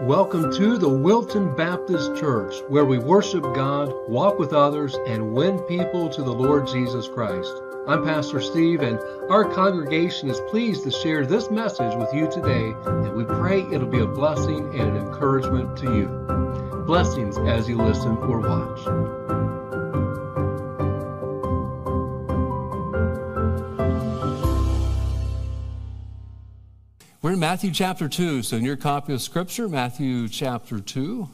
Welcome to the Wilton Baptist Church, where we worship God, walk with others, and win people to the Lord Jesus Christ. I'm Pastor Steve, and our congregation is pleased to share this message with you today, and we pray it'll be a blessing and an encouragement to you. Blessings as you listen or watch. Matthew chapter 2. So, in your copy of Scripture, Matthew chapter 2.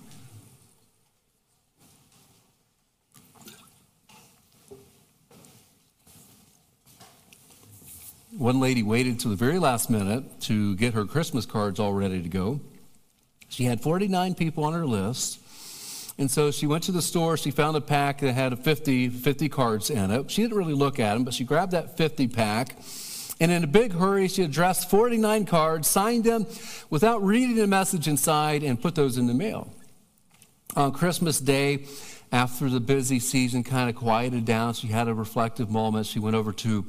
One lady waited to the very last minute to get her Christmas cards all ready to go. She had 49 people on her list. And so she went to the store. She found a pack that had 50, 50 cards in it. She didn't really look at them, but she grabbed that 50 pack and in a big hurry, she addressed 49 cards, signed them without reading the message inside, and put those in the mail. On Christmas Day, after the busy season kind of quieted down, she had a reflective moment. She went over to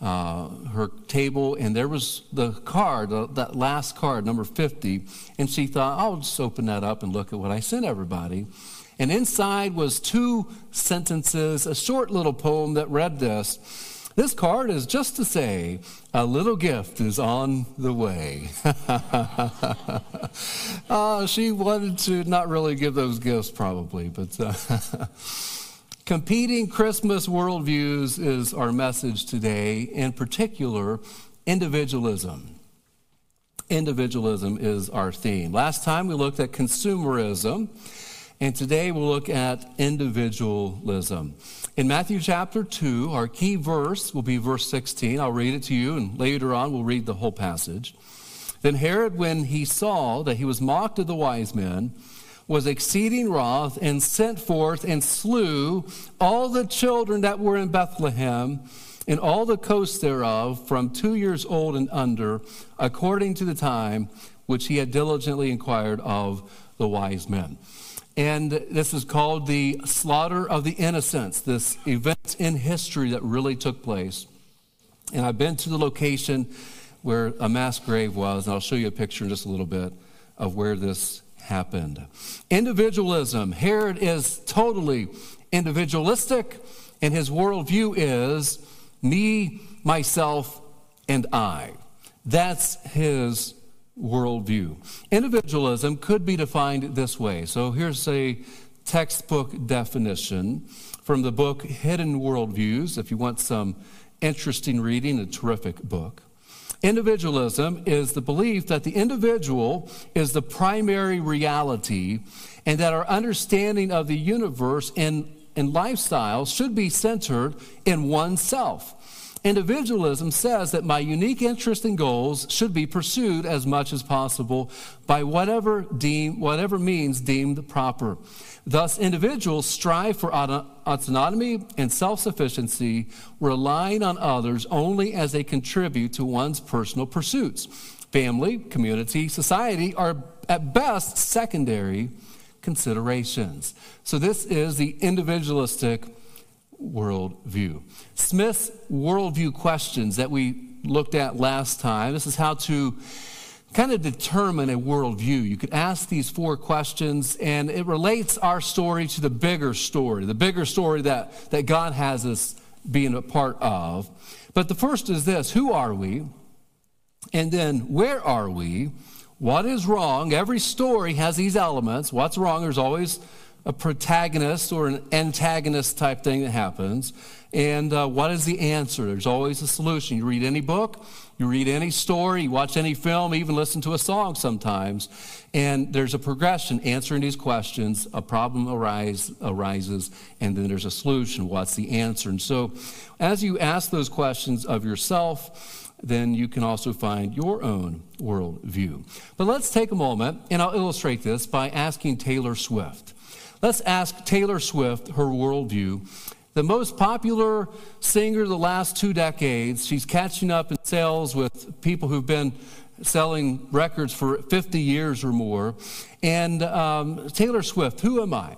uh, her table, and there was the card, that last card, number 50. And she thought, I'll just open that up and look at what I sent everybody. And inside was two sentences, a short little poem that read this this card is just to say a little gift is on the way. uh, she wanted to not really give those gifts, probably, but uh, competing Christmas worldviews is our message today, in particular, individualism. Individualism is our theme. Last time we looked at consumerism, and today we'll look at individualism. In Matthew chapter 2, our key verse will be verse 16. I'll read it to you, and later on we'll read the whole passage. Then Herod, when he saw that he was mocked of the wise men, was exceeding wroth and sent forth and slew all the children that were in Bethlehem and all the coasts thereof from two years old and under, according to the time which he had diligently inquired of the wise men. And this is called the slaughter of the innocents, this event in history that really took place. And I've been to the location where a mass grave was, and I'll show you a picture in just a little bit of where this happened. Individualism. Herod is totally individualistic, and his worldview is me, myself, and I. That's his worldview. Individualism could be defined this way. So here's a textbook definition from the book Hidden Worldviews. If you want some interesting reading, a terrific book. Individualism is the belief that the individual is the primary reality and that our understanding of the universe and, and lifestyle should be centered in oneself. Individualism says that my unique interests and goals should be pursued as much as possible by whatever, deem, whatever means deemed proper. Thus, individuals strive for autonomy and self sufficiency, relying on others only as they contribute to one's personal pursuits. Family, community, society are at best secondary considerations. So, this is the individualistic worldview. Smith's worldview questions that we looked at last time. This is how to kind of determine a worldview. You could ask these four questions, and it relates our story to the bigger story, the bigger story that, that God has us being a part of. But the first is this Who are we? And then, where are we? What is wrong? Every story has these elements. What's wrong? There's always a protagonist or an antagonist type thing that happens. And uh, what is the answer? There's always a solution. You read any book, you read any story, you watch any film, even listen to a song sometimes, and there's a progression answering these questions. A problem arise, arises, and then there's a solution. What's the answer? And so, as you ask those questions of yourself, then you can also find your own worldview. But let's take a moment, and I'll illustrate this by asking Taylor Swift. Let's ask Taylor Swift her worldview. The most popular singer the last two decades, she's catching up in sales with people who've been selling records for 50 years or more. And um, Taylor Swift, who am I?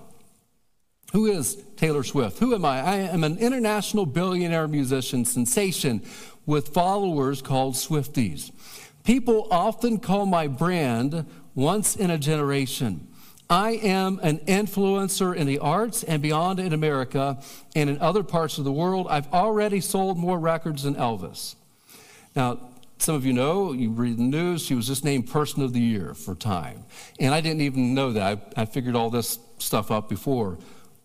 Who is Taylor Swift? Who am I? I am an international billionaire musician sensation with followers called Swifties. People often call my brand once in a generation. I am an influencer in the arts and beyond in America and in other parts of the world. I've already sold more records than Elvis. Now, some of you know, you read the news, she was just named Person of the Year for Time. And I didn't even know that. I, I figured all this stuff up before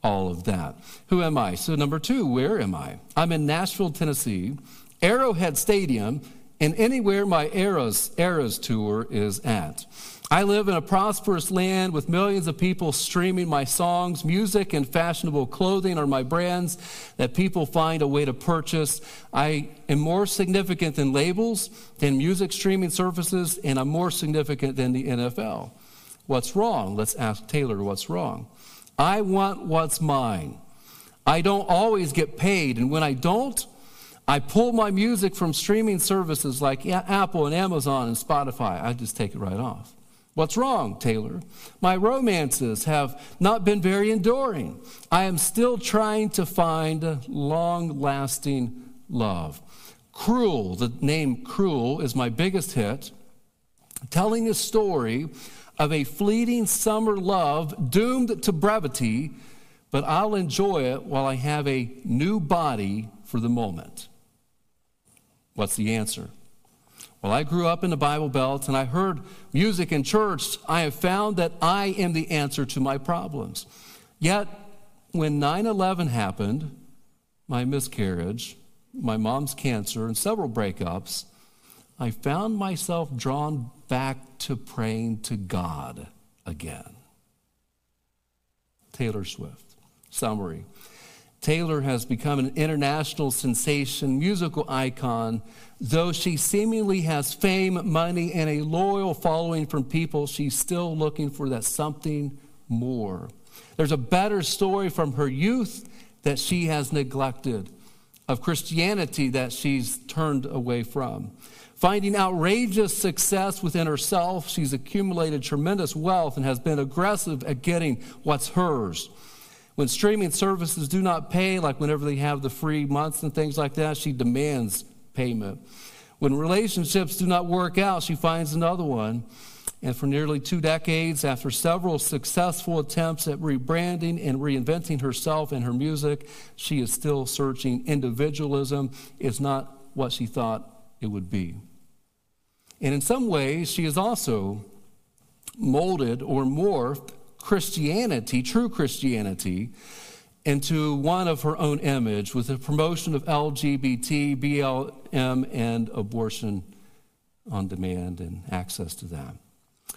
all of that. Who am I? So, number two, where am I? I'm in Nashville, Tennessee, Arrowhead Stadium, and anywhere my Eras, Eras tour is at. I live in a prosperous land with millions of people streaming my songs. Music and fashionable clothing are my brands that people find a way to purchase. I am more significant than labels, than music streaming services, and I'm more significant than the NFL. What's wrong? Let's ask Taylor what's wrong. I want what's mine. I don't always get paid, and when I don't, I pull my music from streaming services like Apple and Amazon and Spotify. I just take it right off. What's wrong, Taylor? My romances have not been very enduring. I am still trying to find long lasting love. Cruel, the name Cruel is my biggest hit, telling a story of a fleeting summer love doomed to brevity, but I'll enjoy it while I have a new body for the moment. What's the answer? Well, I grew up in the Bible Belt and I heard music in church. I have found that I am the answer to my problems. Yet, when 9 11 happened, my miscarriage, my mom's cancer, and several breakups, I found myself drawn back to praying to God again. Taylor Swift. Summary Taylor has become an international sensation, musical icon. Though she seemingly has fame, money, and a loyal following from people, she's still looking for that something more. There's a better story from her youth that she has neglected, of Christianity that she's turned away from. Finding outrageous success within herself, she's accumulated tremendous wealth and has been aggressive at getting what's hers. When streaming services do not pay, like whenever they have the free months and things like that, she demands payment. When relationships do not work out, she finds another one. And for nearly two decades, after several successful attempts at rebranding and reinventing herself and her music, she is still searching. Individualism is not what she thought it would be. And in some ways, she is also molded or morphed Christianity, true Christianity, into one of her own image with the promotion of LGBT, BLM, and abortion on demand and access to that.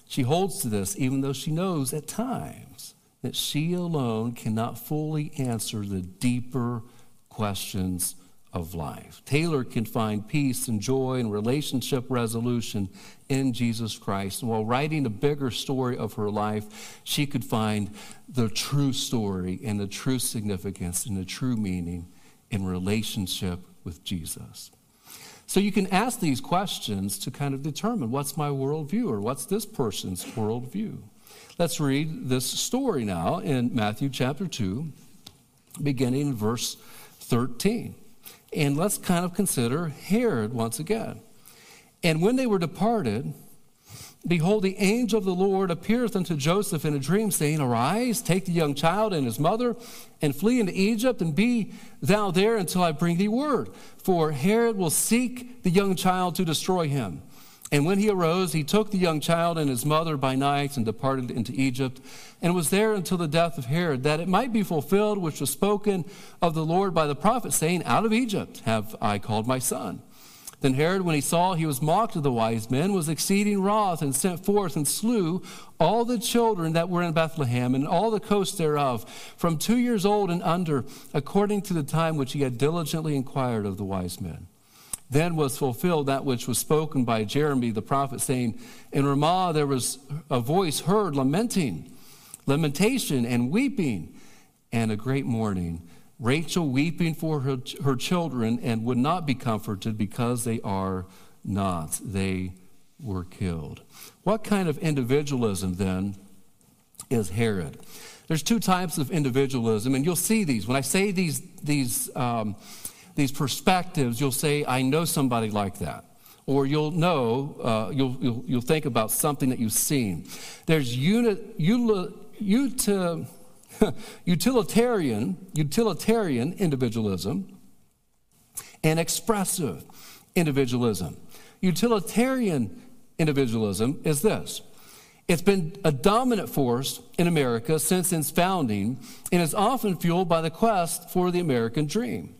She holds to this even though she knows at times that she alone cannot fully answer the deeper questions of life. Taylor can find peace and joy and relationship resolution in Jesus Christ. And while writing a bigger story of her life, she could find the true story and the true significance and the true meaning in relationship with Jesus. So you can ask these questions to kind of determine what's my worldview or what's this person's worldview. Let's read this story now in Matthew chapter 2, beginning in verse 13. And let's kind of consider Herod once again. And when they were departed, behold, the angel of the Lord appeareth unto Joseph in a dream, saying, Arise, take the young child and his mother, and flee into Egypt, and be thou there until I bring thee word. For Herod will seek the young child to destroy him. And when he arose, he took the young child and his mother by night and departed into Egypt, and was there until the death of Herod, that it might be fulfilled which was spoken of the Lord by the prophet, saying, Out of Egypt have I called my son. Then Herod, when he saw he was mocked of the wise men, was exceeding wroth, and sent forth and slew all the children that were in Bethlehem and all the coasts thereof, from two years old and under, according to the time which he had diligently inquired of the wise men. Then was fulfilled that which was spoken by Jeremy the prophet, saying, In Ramah there was a voice heard lamenting, lamentation and weeping, and a great mourning. Rachel weeping for her, her children and would not be comforted because they are not. They were killed. What kind of individualism then is Herod? There's two types of individualism, and you'll see these. When I say these, these um, these perspectives, you'll say, I know somebody like that. or you'll know, uh, you'll, you'll, you'll, think about something that you've seen. There's utilitarian, utilitarian individualism and expressive individualism. Utilitarian individualism is this it's been a dominant force in America since its founding and is often fueled by the quest for the American dream.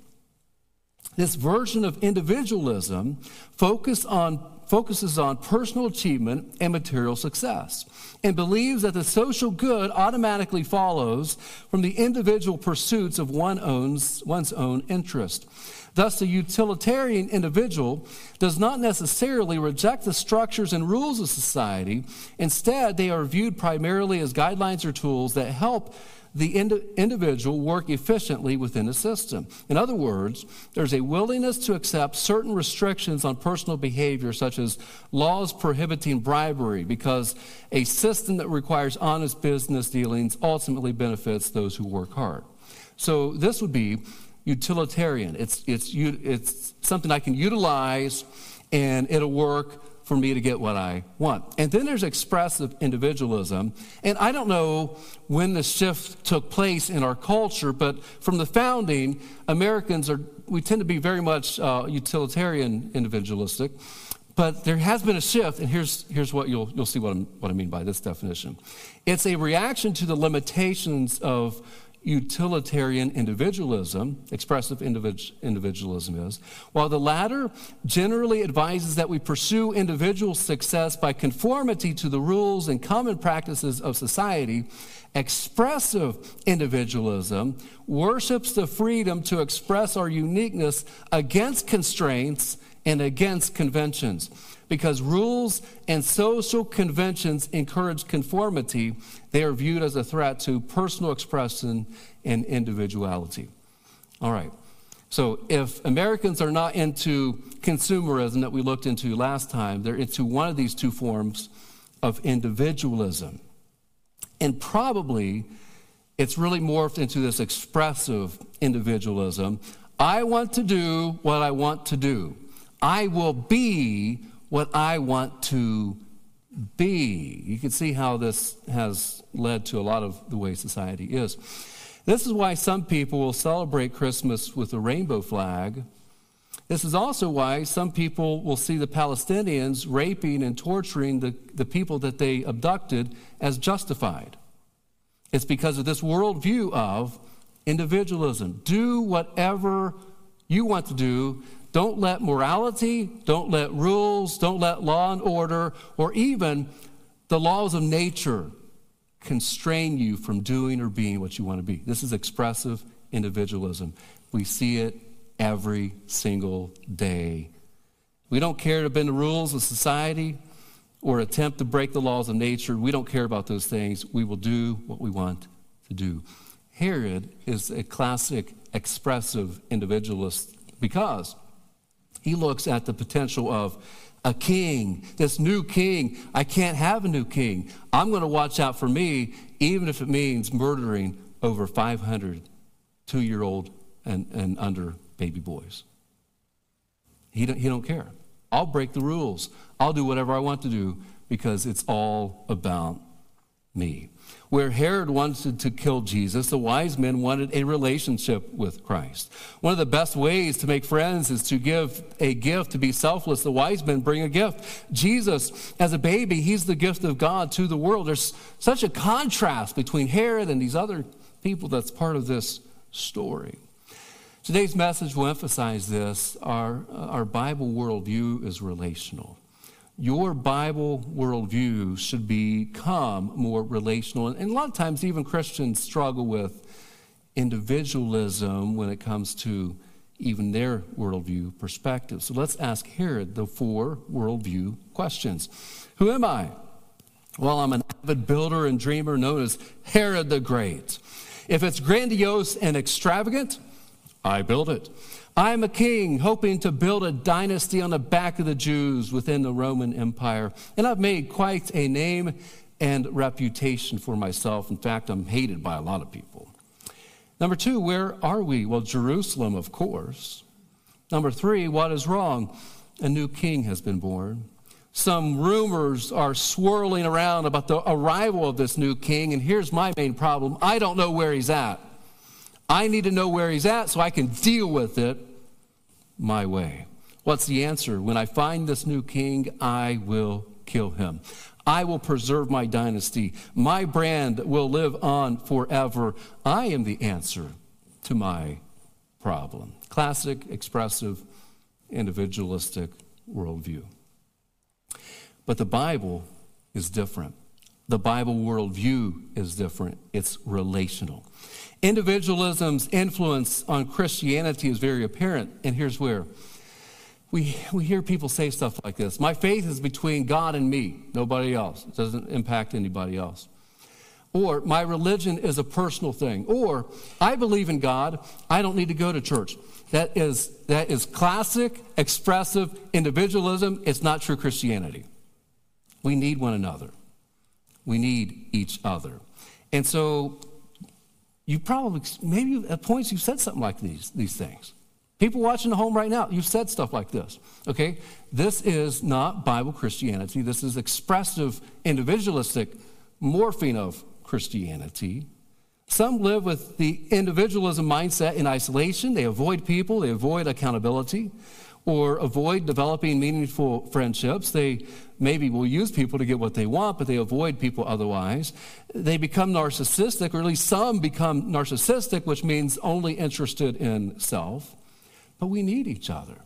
This version of individualism on, focuses on personal achievement and material success and believes that the social good automatically follows from the individual pursuits of one owns, one's own interest. Thus, the utilitarian individual does not necessarily reject the structures and rules of society. Instead, they are viewed primarily as guidelines or tools that help the ind- individual work efficiently within the system. In other words, there's a willingness to accept certain restrictions on personal behavior, such as laws prohibiting bribery, because a system that requires honest business dealings ultimately benefits those who work hard. So, this would be utilitarian. It's, it's, it's something I can utilize and it'll work for me to get what I want. And then there's expressive individualism. And I don't know when the shift took place in our culture, but from the founding, Americans are, we tend to be very much uh, utilitarian individualistic. But there has been a shift, and here's, here's what you'll, you'll see what, I'm, what I mean by this definition. It's a reaction to the limitations of utilitarian individualism, expressive individualism is, while the latter generally advises that we pursue individual success by conformity to the rules and common practices of society, expressive individualism worships the freedom to express our uniqueness against constraints and against conventions because rules and social conventions encourage conformity, they are viewed as a threat to personal expression and individuality. All right. So, if Americans are not into consumerism that we looked into last time, they're into one of these two forms of individualism. And probably it's really morphed into this expressive individualism. I want to do what I want to do. I will be what I want to be. You can see how this has led to a lot of the way society is. This is why some people will celebrate Christmas with a rainbow flag. This is also why some people will see the Palestinians raping and torturing the, the people that they abducted as justified. It's because of this worldview of individualism. Do whatever you want to do don't let morality, don't let rules, don't let law and order, or even the laws of nature constrain you from doing or being what you want to be. This is expressive individualism. We see it every single day. We don't care to bend the rules of society or attempt to break the laws of nature. We don't care about those things. We will do what we want to do. Herod is a classic expressive individualist because he looks at the potential of a king, this new king. I can't have a new king. I'm going to watch out for me, even if it means murdering over 500 two year old and, and under baby boys. He don't, he don't care. I'll break the rules. I'll do whatever I want to do because it's all about me. Where Herod wanted to kill Jesus, the wise men wanted a relationship with Christ. One of the best ways to make friends is to give a gift, to be selfless. The wise men bring a gift. Jesus, as a baby, he's the gift of God to the world. There's such a contrast between Herod and these other people that's part of this story. Today's message will emphasize this. Our, uh, our Bible worldview is relational your Bible worldview should become more relational. And a lot of times, even Christians struggle with individualism when it comes to even their worldview perspective. So let's ask Herod the four worldview questions Who am I? Well, I'm an avid builder and dreamer known as Herod the Great. If it's grandiose and extravagant, I build it. I'm a king hoping to build a dynasty on the back of the Jews within the Roman Empire. And I've made quite a name and reputation for myself. In fact, I'm hated by a lot of people. Number two, where are we? Well, Jerusalem, of course. Number three, what is wrong? a new king has been born. Some rumors are swirling around about the arrival of this new king, and here's my main problem I don't know where he's at. I need to know where he's at so I can deal with it my way. What's the answer? When I find this new king, I will kill him. I will preserve my dynasty. My brand will live on forever. I am the answer to my problem. Classic, expressive, individualistic worldview. But the Bible is different. The Bible worldview is different. It's relational. Individualism's influence on Christianity is very apparent, and here's where. We, we hear people say stuff like this My faith is between God and me, nobody else. It doesn't impact anybody else. Or, my religion is a personal thing. Or, I believe in God, I don't need to go to church. That is, that is classic, expressive individualism. It's not true Christianity. We need one another, we need each other. And so, you probably, maybe at points you've said something like these, these things. People watching at home right now, you've said stuff like this. Okay? This is not Bible Christianity. This is expressive, individualistic morphing of Christianity. Some live with the individualism mindset in isolation. They avoid people, they avoid accountability, or avoid developing meaningful friendships. They maybe will use people to get what they want, but they avoid people otherwise. They become narcissistic, or at least some become narcissistic, which means only interested in self. But we need each other.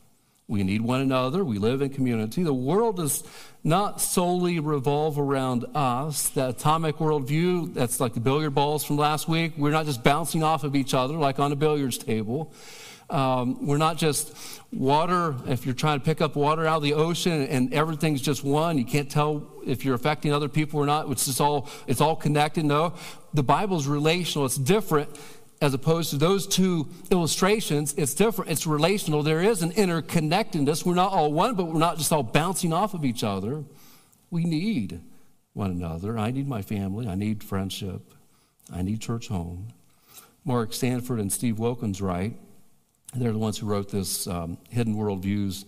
We need one another. We live in community. The world does not solely revolve around us. The atomic worldview, that's like the billiard balls from last week. We're not just bouncing off of each other like on a billiards table. Um, we're not just water, if you're trying to pick up water out of the ocean and everything's just one, you can't tell if you're affecting other people or not. It's just all, it's all connected. No, the Bible's relational. It's different as opposed to those two illustrations, it's different. It's relational. There is an interconnectedness. We're not all one, but we're not just all bouncing off of each other. We need one another. I need my family. I need friendship. I need church home. Mark Sanford and Steve Wilkins write. They're the ones who wrote this um, Hidden Worldviews,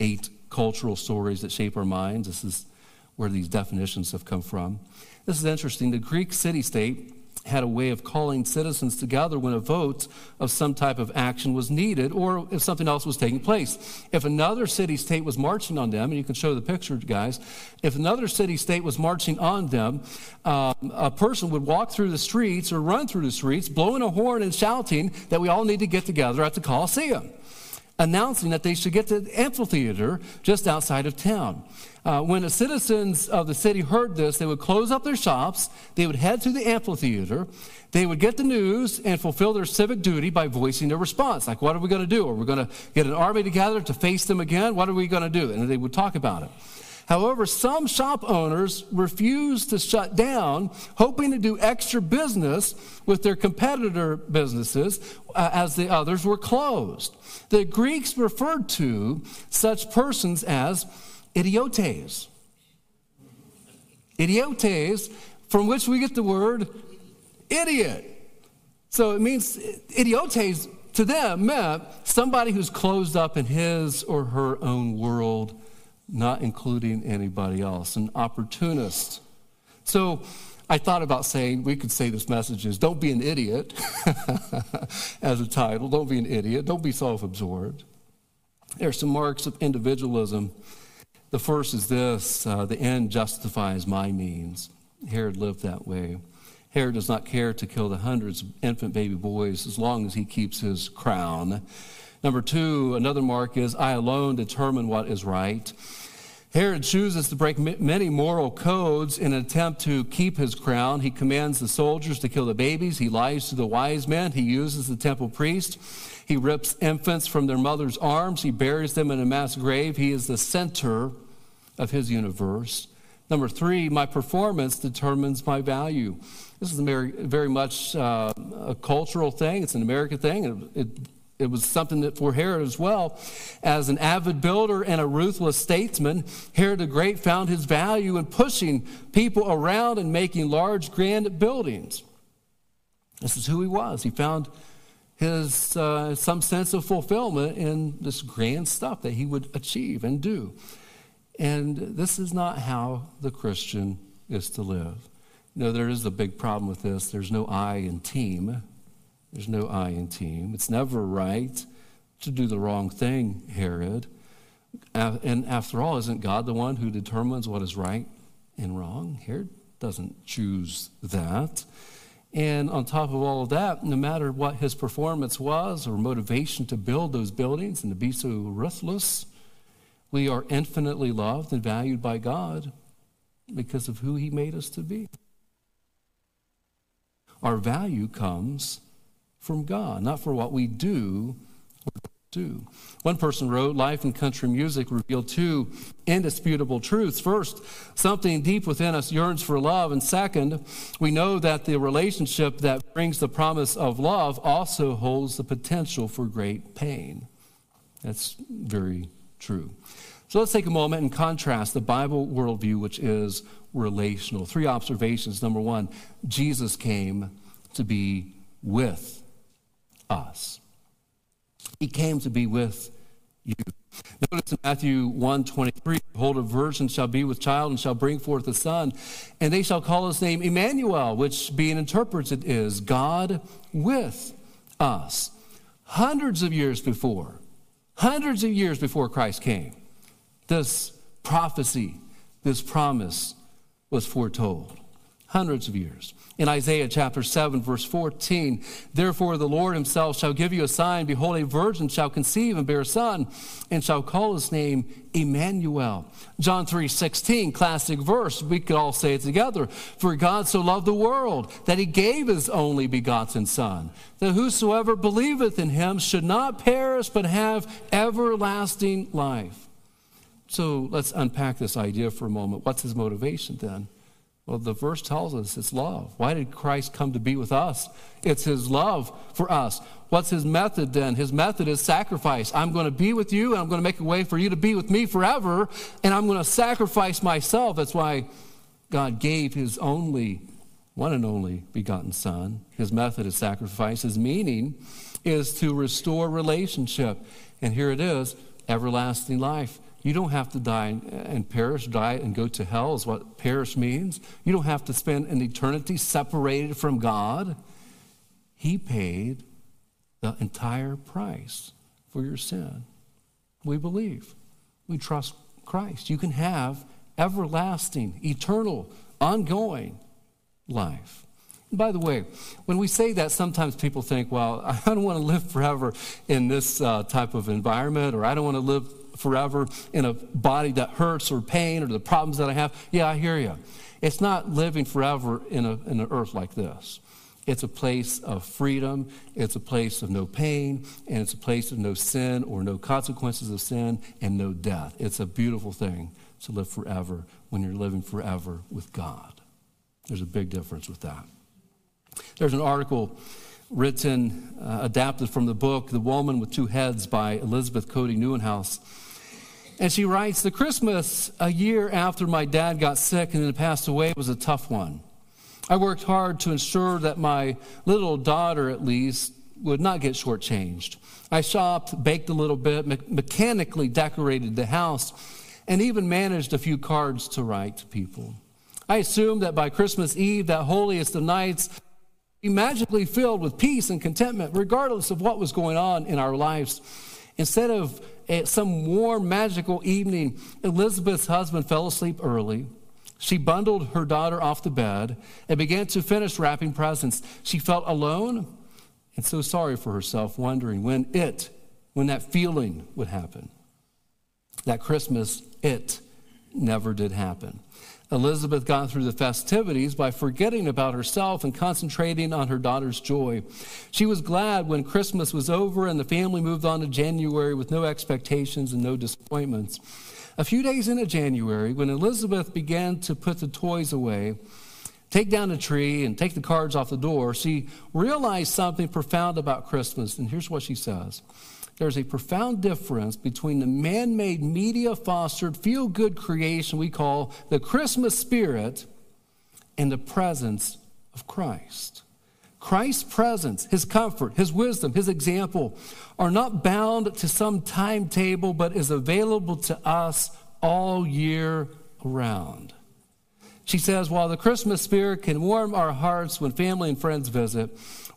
eight cultural stories that shape our minds. This is where these definitions have come from. This is interesting. The Greek city state had a way of calling citizens together when a vote of some type of action was needed or if something else was taking place. If another city state was marching on them, and you can show the picture, guys, if another city state was marching on them, um, a person would walk through the streets or run through the streets, blowing a horn and shouting that we all need to get together at the Coliseum announcing that they should get to the amphitheater just outside of town. Uh, when the citizens of the city heard this, they would close up their shops, they would head to the amphitheater, they would get the news and fulfill their civic duty by voicing their response. Like, what are we going to do? Are we going to get an army together to face them again? What are we going to do? And they would talk about it. However, some shop owners refused to shut down, hoping to do extra business with their competitor businesses uh, as the others were closed. The Greeks referred to such persons as idiotes. Idiotes, from which we get the word idiot. So it means idiotes to them meant somebody who's closed up in his or her own world not including anybody else, an opportunist. So I thought about saying, we could say this message is don't be an idiot as a title. Don't be an idiot. Don't be self absorbed. There are some marks of individualism. The first is this uh, the end justifies my means. Herod lived that way. Herod does not care to kill the hundreds of infant baby boys as long as he keeps his crown. Number two, another mark is I alone determine what is right. Herod chooses to break many moral codes in an attempt to keep his crown. He commands the soldiers to kill the babies. He lies to the wise men. He uses the temple priest. He rips infants from their mother's arms. He buries them in a mass grave. He is the center of his universe. Number three, my performance determines my value. This is very, very much uh, a cultural thing. It's an American thing. It, it it was something that for Herod as well. As an avid builder and a ruthless statesman, Herod the Great found his value in pushing people around and making large, grand buildings. This is who he was. He found his uh, some sense of fulfillment in this grand stuff that he would achieve and do. And this is not how the Christian is to live. No, there is a big problem with this. There's no I in team. There's no I in team. It's never right to do the wrong thing, Herod. And after all, isn't God the one who determines what is right and wrong? Herod doesn't choose that. And on top of all of that, no matter what his performance was or motivation to build those buildings and to be so ruthless, we are infinitely loved and valued by God because of who he made us to be. Our value comes from God, not for what we do do. One person wrote, Life and country music reveal two indisputable truths. First, something deep within us yearns for love. And second, we know that the relationship that brings the promise of love also holds the potential for great pain. That's very true. So let's take a moment and contrast the Bible worldview, which is relational. Three observations. Number one, Jesus came to be with us. He came to be with you. Notice in Matthew 1 23, behold, a virgin shall be with child and shall bring forth a son, and they shall call his name Emmanuel, which being interpreted is God with us. Hundreds of years before, hundreds of years before Christ came, this prophecy, this promise was foretold. Hundreds of years in Isaiah chapter 7, verse 14. Therefore, the Lord himself shall give you a sign. Behold, a virgin shall conceive and bear a son, and shall call his name Emmanuel. John 3 16, classic verse. We could all say it together. For God so loved the world that he gave his only begotten Son, that whosoever believeth in him should not perish, but have everlasting life. So let's unpack this idea for a moment. What's his motivation then? Well, the verse tells us it's love. Why did Christ come to be with us? It's his love for us. What's his method then? His method is sacrifice. I'm going to be with you, and I'm going to make a way for you to be with me forever, and I'm going to sacrifice myself. That's why God gave his only, one and only begotten Son. His method is sacrifice. His meaning is to restore relationship. And here it is everlasting life. You don't have to die and perish, die and go to hell, is what perish means. You don't have to spend an eternity separated from God. He paid the entire price for your sin. We believe. We trust Christ. You can have everlasting, eternal, ongoing life. By the way, when we say that, sometimes people think, well, I don't want to live forever in this uh, type of environment, or I don't want to live forever in a body that hurts or pain or the problems that I have. Yeah, I hear you. It's not living forever in, a, in an earth like this. It's a place of freedom, it's a place of no pain, and it's a place of no sin or no consequences of sin and no death. It's a beautiful thing to live forever when you're living forever with God. There's a big difference with that. There's an article written, uh, adapted from the book The Woman with Two Heads by Elizabeth Cady Newenhuyse. And she writes The Christmas a year after my dad got sick and then passed away was a tough one. I worked hard to ensure that my little daughter, at least, would not get shortchanged. I shopped, baked a little bit, me- mechanically decorated the house, and even managed a few cards to write to people. I assumed that by Christmas Eve, that holiest of nights, be magically filled with peace and contentment, regardless of what was going on in our lives. Instead of a, some warm, magical evening, Elizabeth's husband fell asleep early. She bundled her daughter off the bed and began to finish wrapping presents. She felt alone and so sorry for herself, wondering when it, when that feeling would happen. That Christmas, it never did happen. Elizabeth got through the festivities by forgetting about herself and concentrating on her daughter's joy. She was glad when Christmas was over and the family moved on to January with no expectations and no disappointments. A few days into January, when Elizabeth began to put the toys away, take down the tree, and take the cards off the door, she realized something profound about Christmas. And here's what she says there's a profound difference between the man made, media fostered, feel good creation we call the Christmas spirit and the presence of Christ. Christ's presence, his comfort, his wisdom, his example are not bound to some timetable, but is available to us all year around. She says, while the Christmas spirit can warm our hearts when family and friends visit,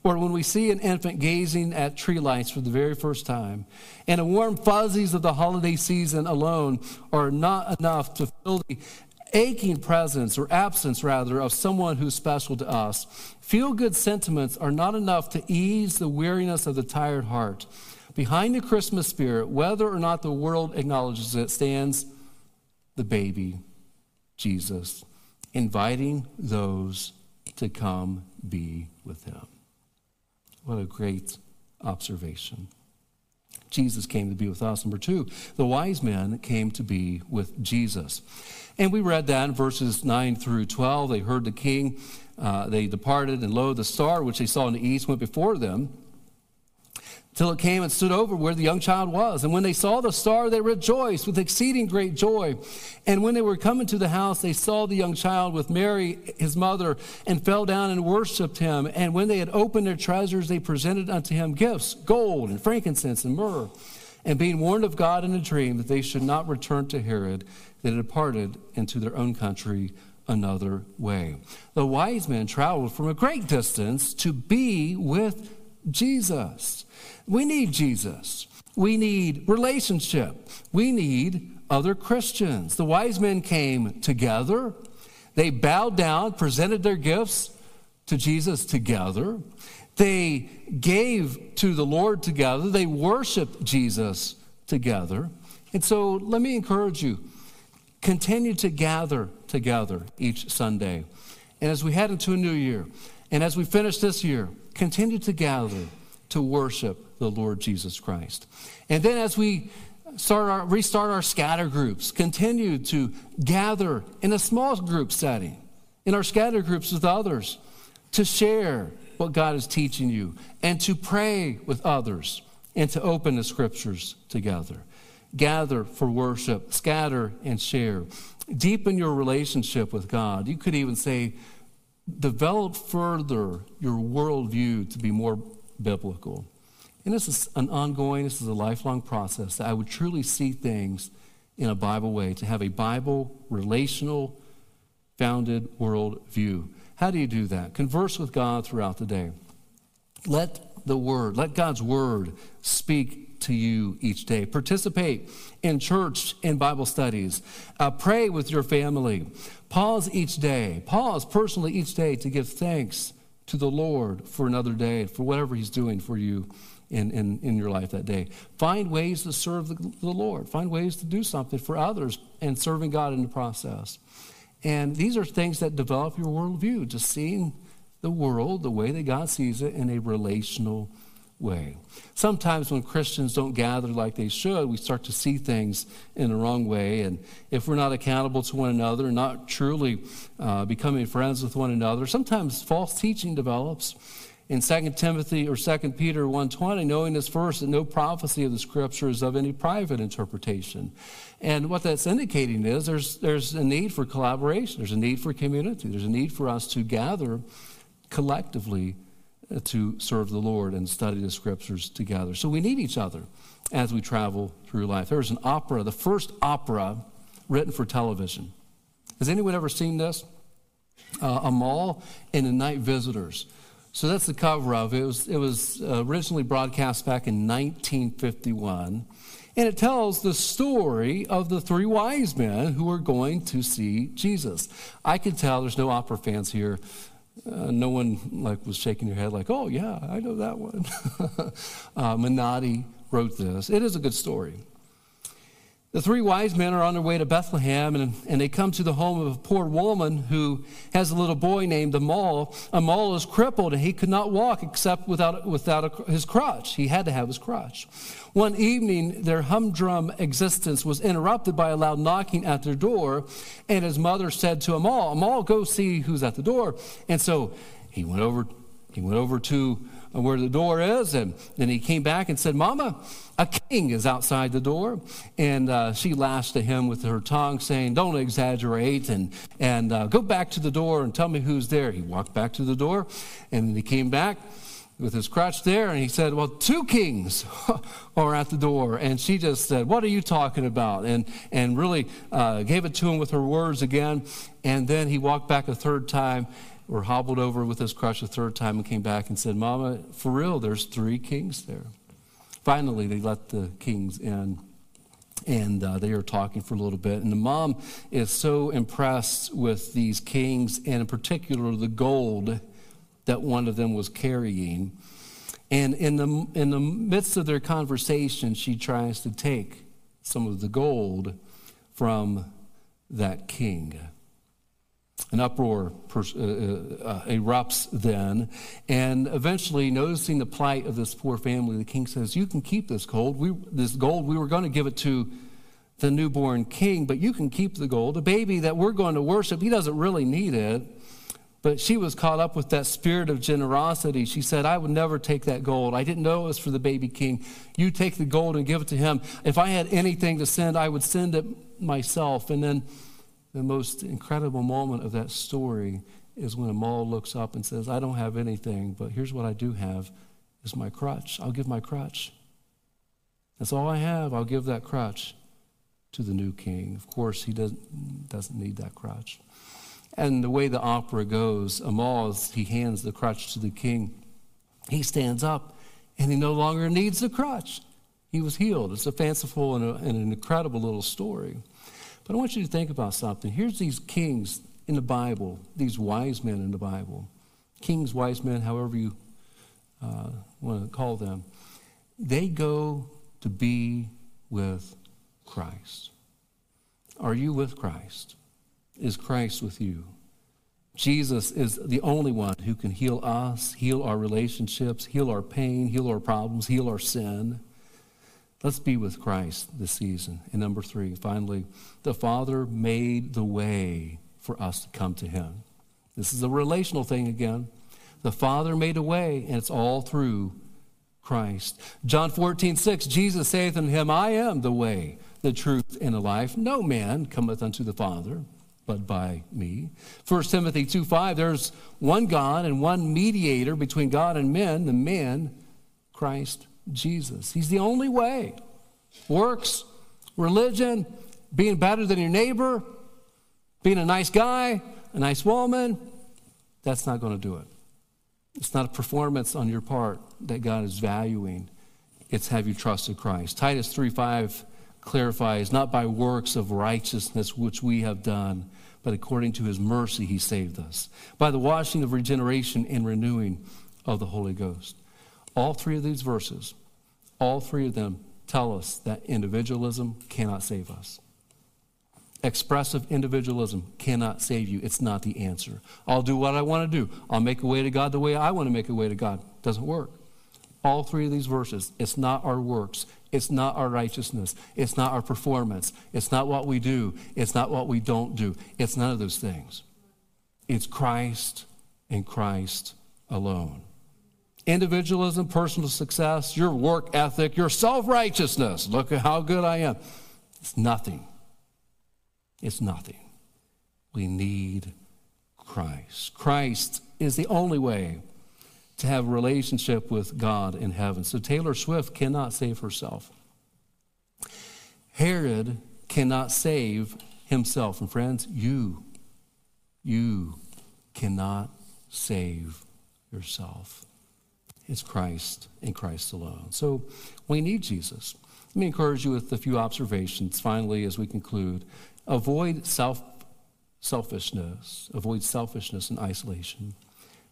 or when we see an infant gazing at tree lights for the very first time, and the warm fuzzies of the holiday season alone are not enough to fill the aching presence or absence, rather, of someone who's special to us. Feel good sentiments are not enough to ease the weariness of the tired heart. Behind the Christmas spirit, whether or not the world acknowledges it, stands the baby, Jesus, inviting those to come be with him. What a great observation. Jesus came to be with us. Number two, the wise men came to be with Jesus. And we read that in verses 9 through 12. They heard the king, uh, they departed, and lo, the star which they saw in the east went before them till it came and stood over where the young child was. And when they saw the star, they rejoiced with exceeding great joy. And when they were coming to the house, they saw the young child with Mary, his mother, and fell down and worshiped him. And when they had opened their treasures, they presented unto him gifts gold and frankincense and myrrh. And being warned of God in a dream that they should not return to Herod, they departed into their own country another way. The wise men traveled from a great distance to be with Jesus. We need Jesus. We need relationship. We need other Christians. The wise men came together. They bowed down, presented their gifts to Jesus together. They gave to the Lord together. They worshiped Jesus together. And so let me encourage you continue to gather together each Sunday. And as we head into a new year, and as we finish this year, continue to gather to worship the Lord Jesus Christ. And then as we start our, restart our scatter groups, continue to gather in a small group setting, in our scatter groups with others, to share what God is teaching you, and to pray with others, and to open the scriptures together. Gather for worship, scatter and share. Deepen your relationship with God. You could even say, develop further your worldview to be more biblical. And this is an ongoing, this is a lifelong process. I would truly see things in a Bible way, to have a Bible, relational, founded worldview. How do you do that? Converse with God throughout the day. Let the Word, let God's Word speak to you each day. Participate in church and Bible studies. Uh, pray with your family. Pause each day. Pause personally each day to give thanks to the Lord for another day, for whatever He's doing for you in, in, in your life that day. Find ways to serve the, the Lord. Find ways to do something for others and serving God in the process. And these are things that develop your worldview, just seeing the world the way that God sees it in a relational way. Sometimes when Christians don't gather like they should, we start to see things in the wrong way. And if we're not accountable to one another, not truly uh, becoming friends with one another, sometimes false teaching develops. In 2 Timothy or 2 Peter 1.20, knowing this verse that no prophecy of the scripture is of any private interpretation. And what that's indicating is there's, there's a need for collaboration. There's a need for community. There's a need for us to gather collectively to serve the Lord and study the scriptures together. So we need each other as we travel through life. There was an opera, the first opera written for television. Has anyone ever seen this? Uh, mall and the Night Visitors. So that's the cover of it. It was, it was originally broadcast back in 1951. And it tells the story of the three wise men who are going to see Jesus. I can tell there's no opera fans here. Uh, no one like was shaking their head like, "Oh yeah, I know that one." uh, Menotti wrote this. It is a good story. The three wise men are on their way to Bethlehem, and, and they come to the home of a poor woman who has a little boy named Amahl. Amahl is crippled, and he could not walk except without, without a, his crutch. He had to have his crutch. One evening, their humdrum existence was interrupted by a loud knocking at their door, and his mother said to Amahl, Amahl, go see who's at the door. And so he went over, he went over to where the door is. And then he came back and said, Mama, a king is outside the door. And uh, she lashed at him with her tongue, saying, Don't exaggerate and, and uh, go back to the door and tell me who's there. He walked back to the door and he came back with his crutch there and he said, Well, two kings are at the door. And she just said, What are you talking about? And, and really uh, gave it to him with her words again. And then he walked back a third time or hobbled over with his crutch a third time and came back and said, Mama, for real, there's three kings there. Finally, they let the kings in and uh, they are talking for a little bit. And the mom is so impressed with these kings, and in particular, the gold that one of them was carrying. And in the, in the midst of their conversation, she tries to take some of the gold from that king. An uproar uh, uh, uh, erupts then, and eventually, noticing the plight of this poor family, the king says, "You can keep this gold. We, this gold, we were going to give it to the newborn king, but you can keep the gold. The baby that we're going to worship, he doesn't really need it." But she was caught up with that spirit of generosity. She said, I would never take that gold. I didn't know it was for the baby king. You take the gold and give it to him. If I had anything to send, I would send it myself. And then the most incredible moment of that story is when Amahl looks up and says, I don't have anything, but here's what I do have is my crutch. I'll give my crutch. That's all I have. I'll give that crutch to the new king. Of course, he doesn't, doesn't need that crutch. And the way the opera goes, Amahl, he hands the crutch to the king, he stands up and he no longer needs the crutch. He was healed. It's a fanciful and, a, and an incredible little story. But I want you to think about something. Here's these kings in the Bible, these wise men in the Bible. Kings, wise men, however you uh, want to call them. They go to be with Christ. Are you with Christ? Is Christ with you? Jesus is the only one who can heal us, heal our relationships, heal our pain, heal our problems, heal our sin. Let's be with Christ this season. And number three, finally, the Father made the way for us to come to Him. This is a relational thing again. The Father made a way, and it's all through Christ. John 14, 6, Jesus saith unto him, I am the way, the truth, and the life. No man cometh unto the Father but by me. 1 Timothy 2, 5, there's one God and one mediator between God and men, the man, Christ Jesus. He's the only way. Works, religion, being better than your neighbor, being a nice guy, a nice woman, that's not going to do it. It's not a performance on your part that God is valuing. It's have you trusted Christ. Titus 3 5 clarifies, not by works of righteousness which we have done, but according to his mercy he saved us, by the washing of regeneration and renewing of the Holy Ghost. All three of these verses, all three of them tell us that individualism cannot save us. Expressive individualism cannot save you. It's not the answer. I'll do what I want to do. I'll make a way to God the way I want to make a way to God. Doesn't work. All three of these verses, it's not our works, it's not our righteousness, it's not our performance, it's not what we do, it's not what we don't do. It's none of those things. It's Christ and Christ alone individualism, personal success, your work ethic, your self righteousness. Look at how good I am. It's nothing. It's nothing. We need Christ. Christ is the only way to have a relationship with God in heaven. So Taylor Swift cannot save herself. Herod cannot save himself. And friends, you, you cannot save yourself. It's Christ and Christ alone. So we need Jesus. Let me encourage you with a few observations finally as we conclude. Avoid self selfishness, avoid selfishness and isolation.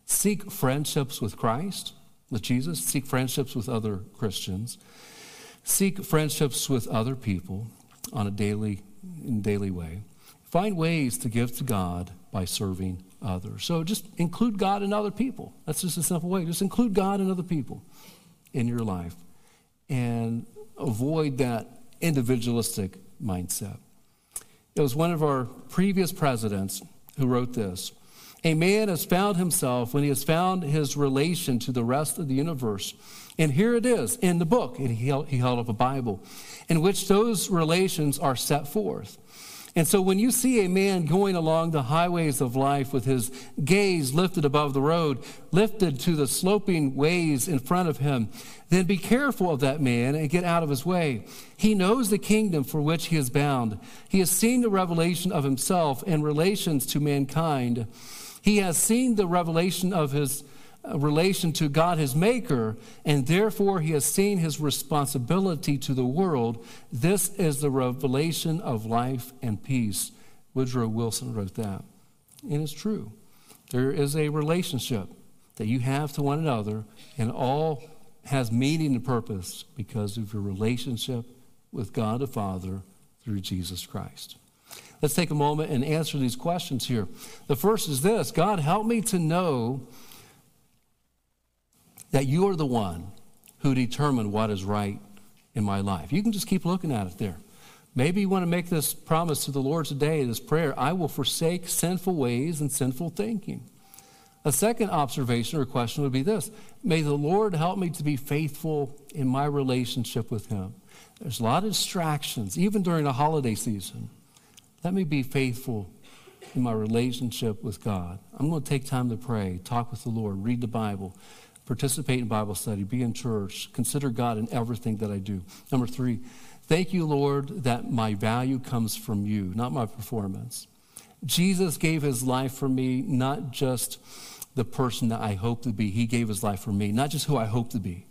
Seek friendships with Christ, with Jesus. Seek friendships with other Christians. Seek friendships with other people on a daily, in daily way. Find ways to give to God by serving others. So just include God and other people. That's just a simple way. Just include God and other people in your life and avoid that individualistic mindset. It was one of our previous presidents who wrote this. A man has found himself when he has found his relation to the rest of the universe. And here it is in the book, and he held, he held up a Bible, in which those relations are set forth. And so when you see a man going along the highways of life with his gaze lifted above the road, lifted to the sloping ways in front of him, then be careful of that man and get out of his way. He knows the kingdom for which he is bound. He has seen the revelation of himself and relations to mankind. He has seen the revelation of his relation to God, his maker, and therefore he has seen his responsibility to the world. This is the revelation of life and peace. Woodrow Wilson wrote that. And it's true. There is a relationship that you have to one another, and all has meaning and purpose because of your relationship with God the Father through Jesus Christ. Let's take a moment and answer these questions here. The first is this God, help me to know that you are the one who determined what is right in my life. You can just keep looking at it there. Maybe you want to make this promise to the Lord today, this prayer I will forsake sinful ways and sinful thinking. A second observation or question would be this May the Lord help me to be faithful in my relationship with Him. There's a lot of distractions, even during the holiday season. Let me be faithful in my relationship with God. I'm going to take time to pray, talk with the Lord, read the Bible participate in Bible study, be in church, consider God in everything that I do. Number three, thank you, Lord, that my value comes from you, not my performance. Jesus gave his life for me, not just the person that I hope to be. He gave his life for me, not just who I hope to be.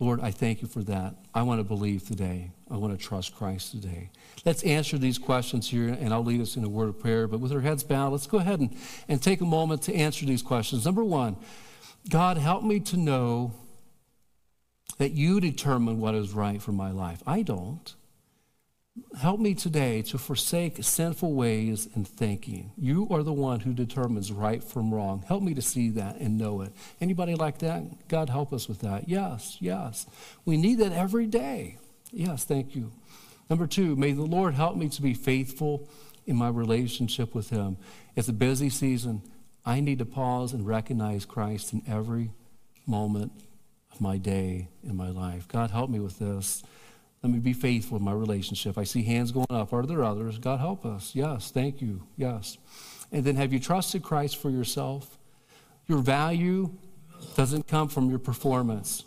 Lord, I thank you for that. I want to believe today. I want to trust Christ today. Let's answer these questions here, and I'll lead us in a word of prayer. But with our heads bowed, let's go ahead and, and take a moment to answer these questions. Number one, God, help me to know that you determine what is right for my life. I don't. Help me today to forsake sinful ways and thinking. You are the one who determines right from wrong. Help me to see that and know it. Anybody like that? God help us with that. Yes, yes. We need that every day. Yes, thank you. Number two, may the Lord help me to be faithful in my relationship with Him. It's a busy season. I need to pause and recognize Christ in every moment of my day in my life. God, help me with this. Let me be faithful in my relationship. I see hands going up. Are there others? God, help us. Yes, thank you. Yes. And then have you trusted Christ for yourself? Your value doesn't come from your performance.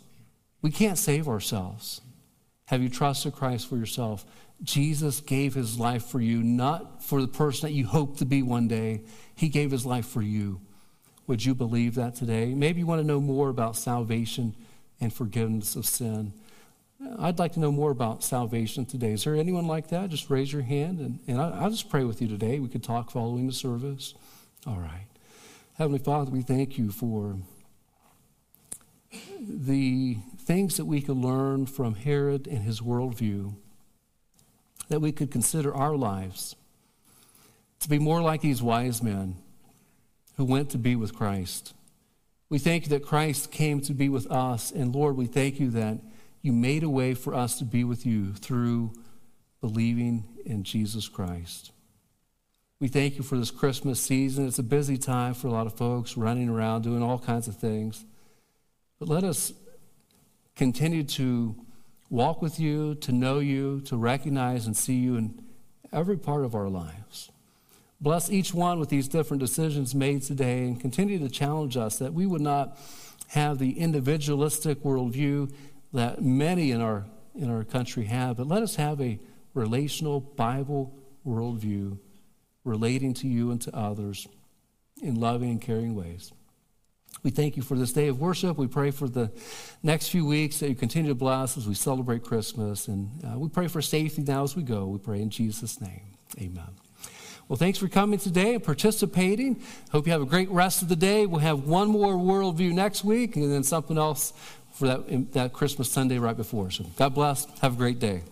We can't save ourselves. Have you trusted Christ for yourself? Jesus gave his life for you, not for the person that you hope to be one day. He gave his life for you. Would you believe that today? Maybe you want to know more about salvation and forgiveness of sin. I'd like to know more about salvation today. Is there anyone like that? Just raise your hand and, and I, will just pray with you today. We could talk following the service. All right. Heavenly Father, we thank you for the things that we can learn from Herod and his worldview that we could consider our lives to be more like these wise men who went to be with Christ. We thank you that Christ came to be with us, and Lord, we thank you that you made a way for us to be with you through believing in Jesus Christ. We thank you for this Christmas season. It's a busy time for a lot of folks running around doing all kinds of things. But let us continue to walk with you, to know you, to recognize and see you in every part of our lives. Bless each one with these different decisions made today and continue to challenge us that we would not have the individualistic worldview that many in our, in our country have, but let us have a relational Bible worldview relating to you and to others in loving and caring ways. We thank you for this day of worship. We pray for the next few weeks that you continue to bless as we celebrate Christmas. And uh, we pray for safety now as we go. We pray in Jesus' name. Amen. Well, thanks for coming today and participating. Hope you have a great rest of the day. We'll have one more worldview next week and then something else for that, that Christmas Sunday right before. So God bless. Have a great day.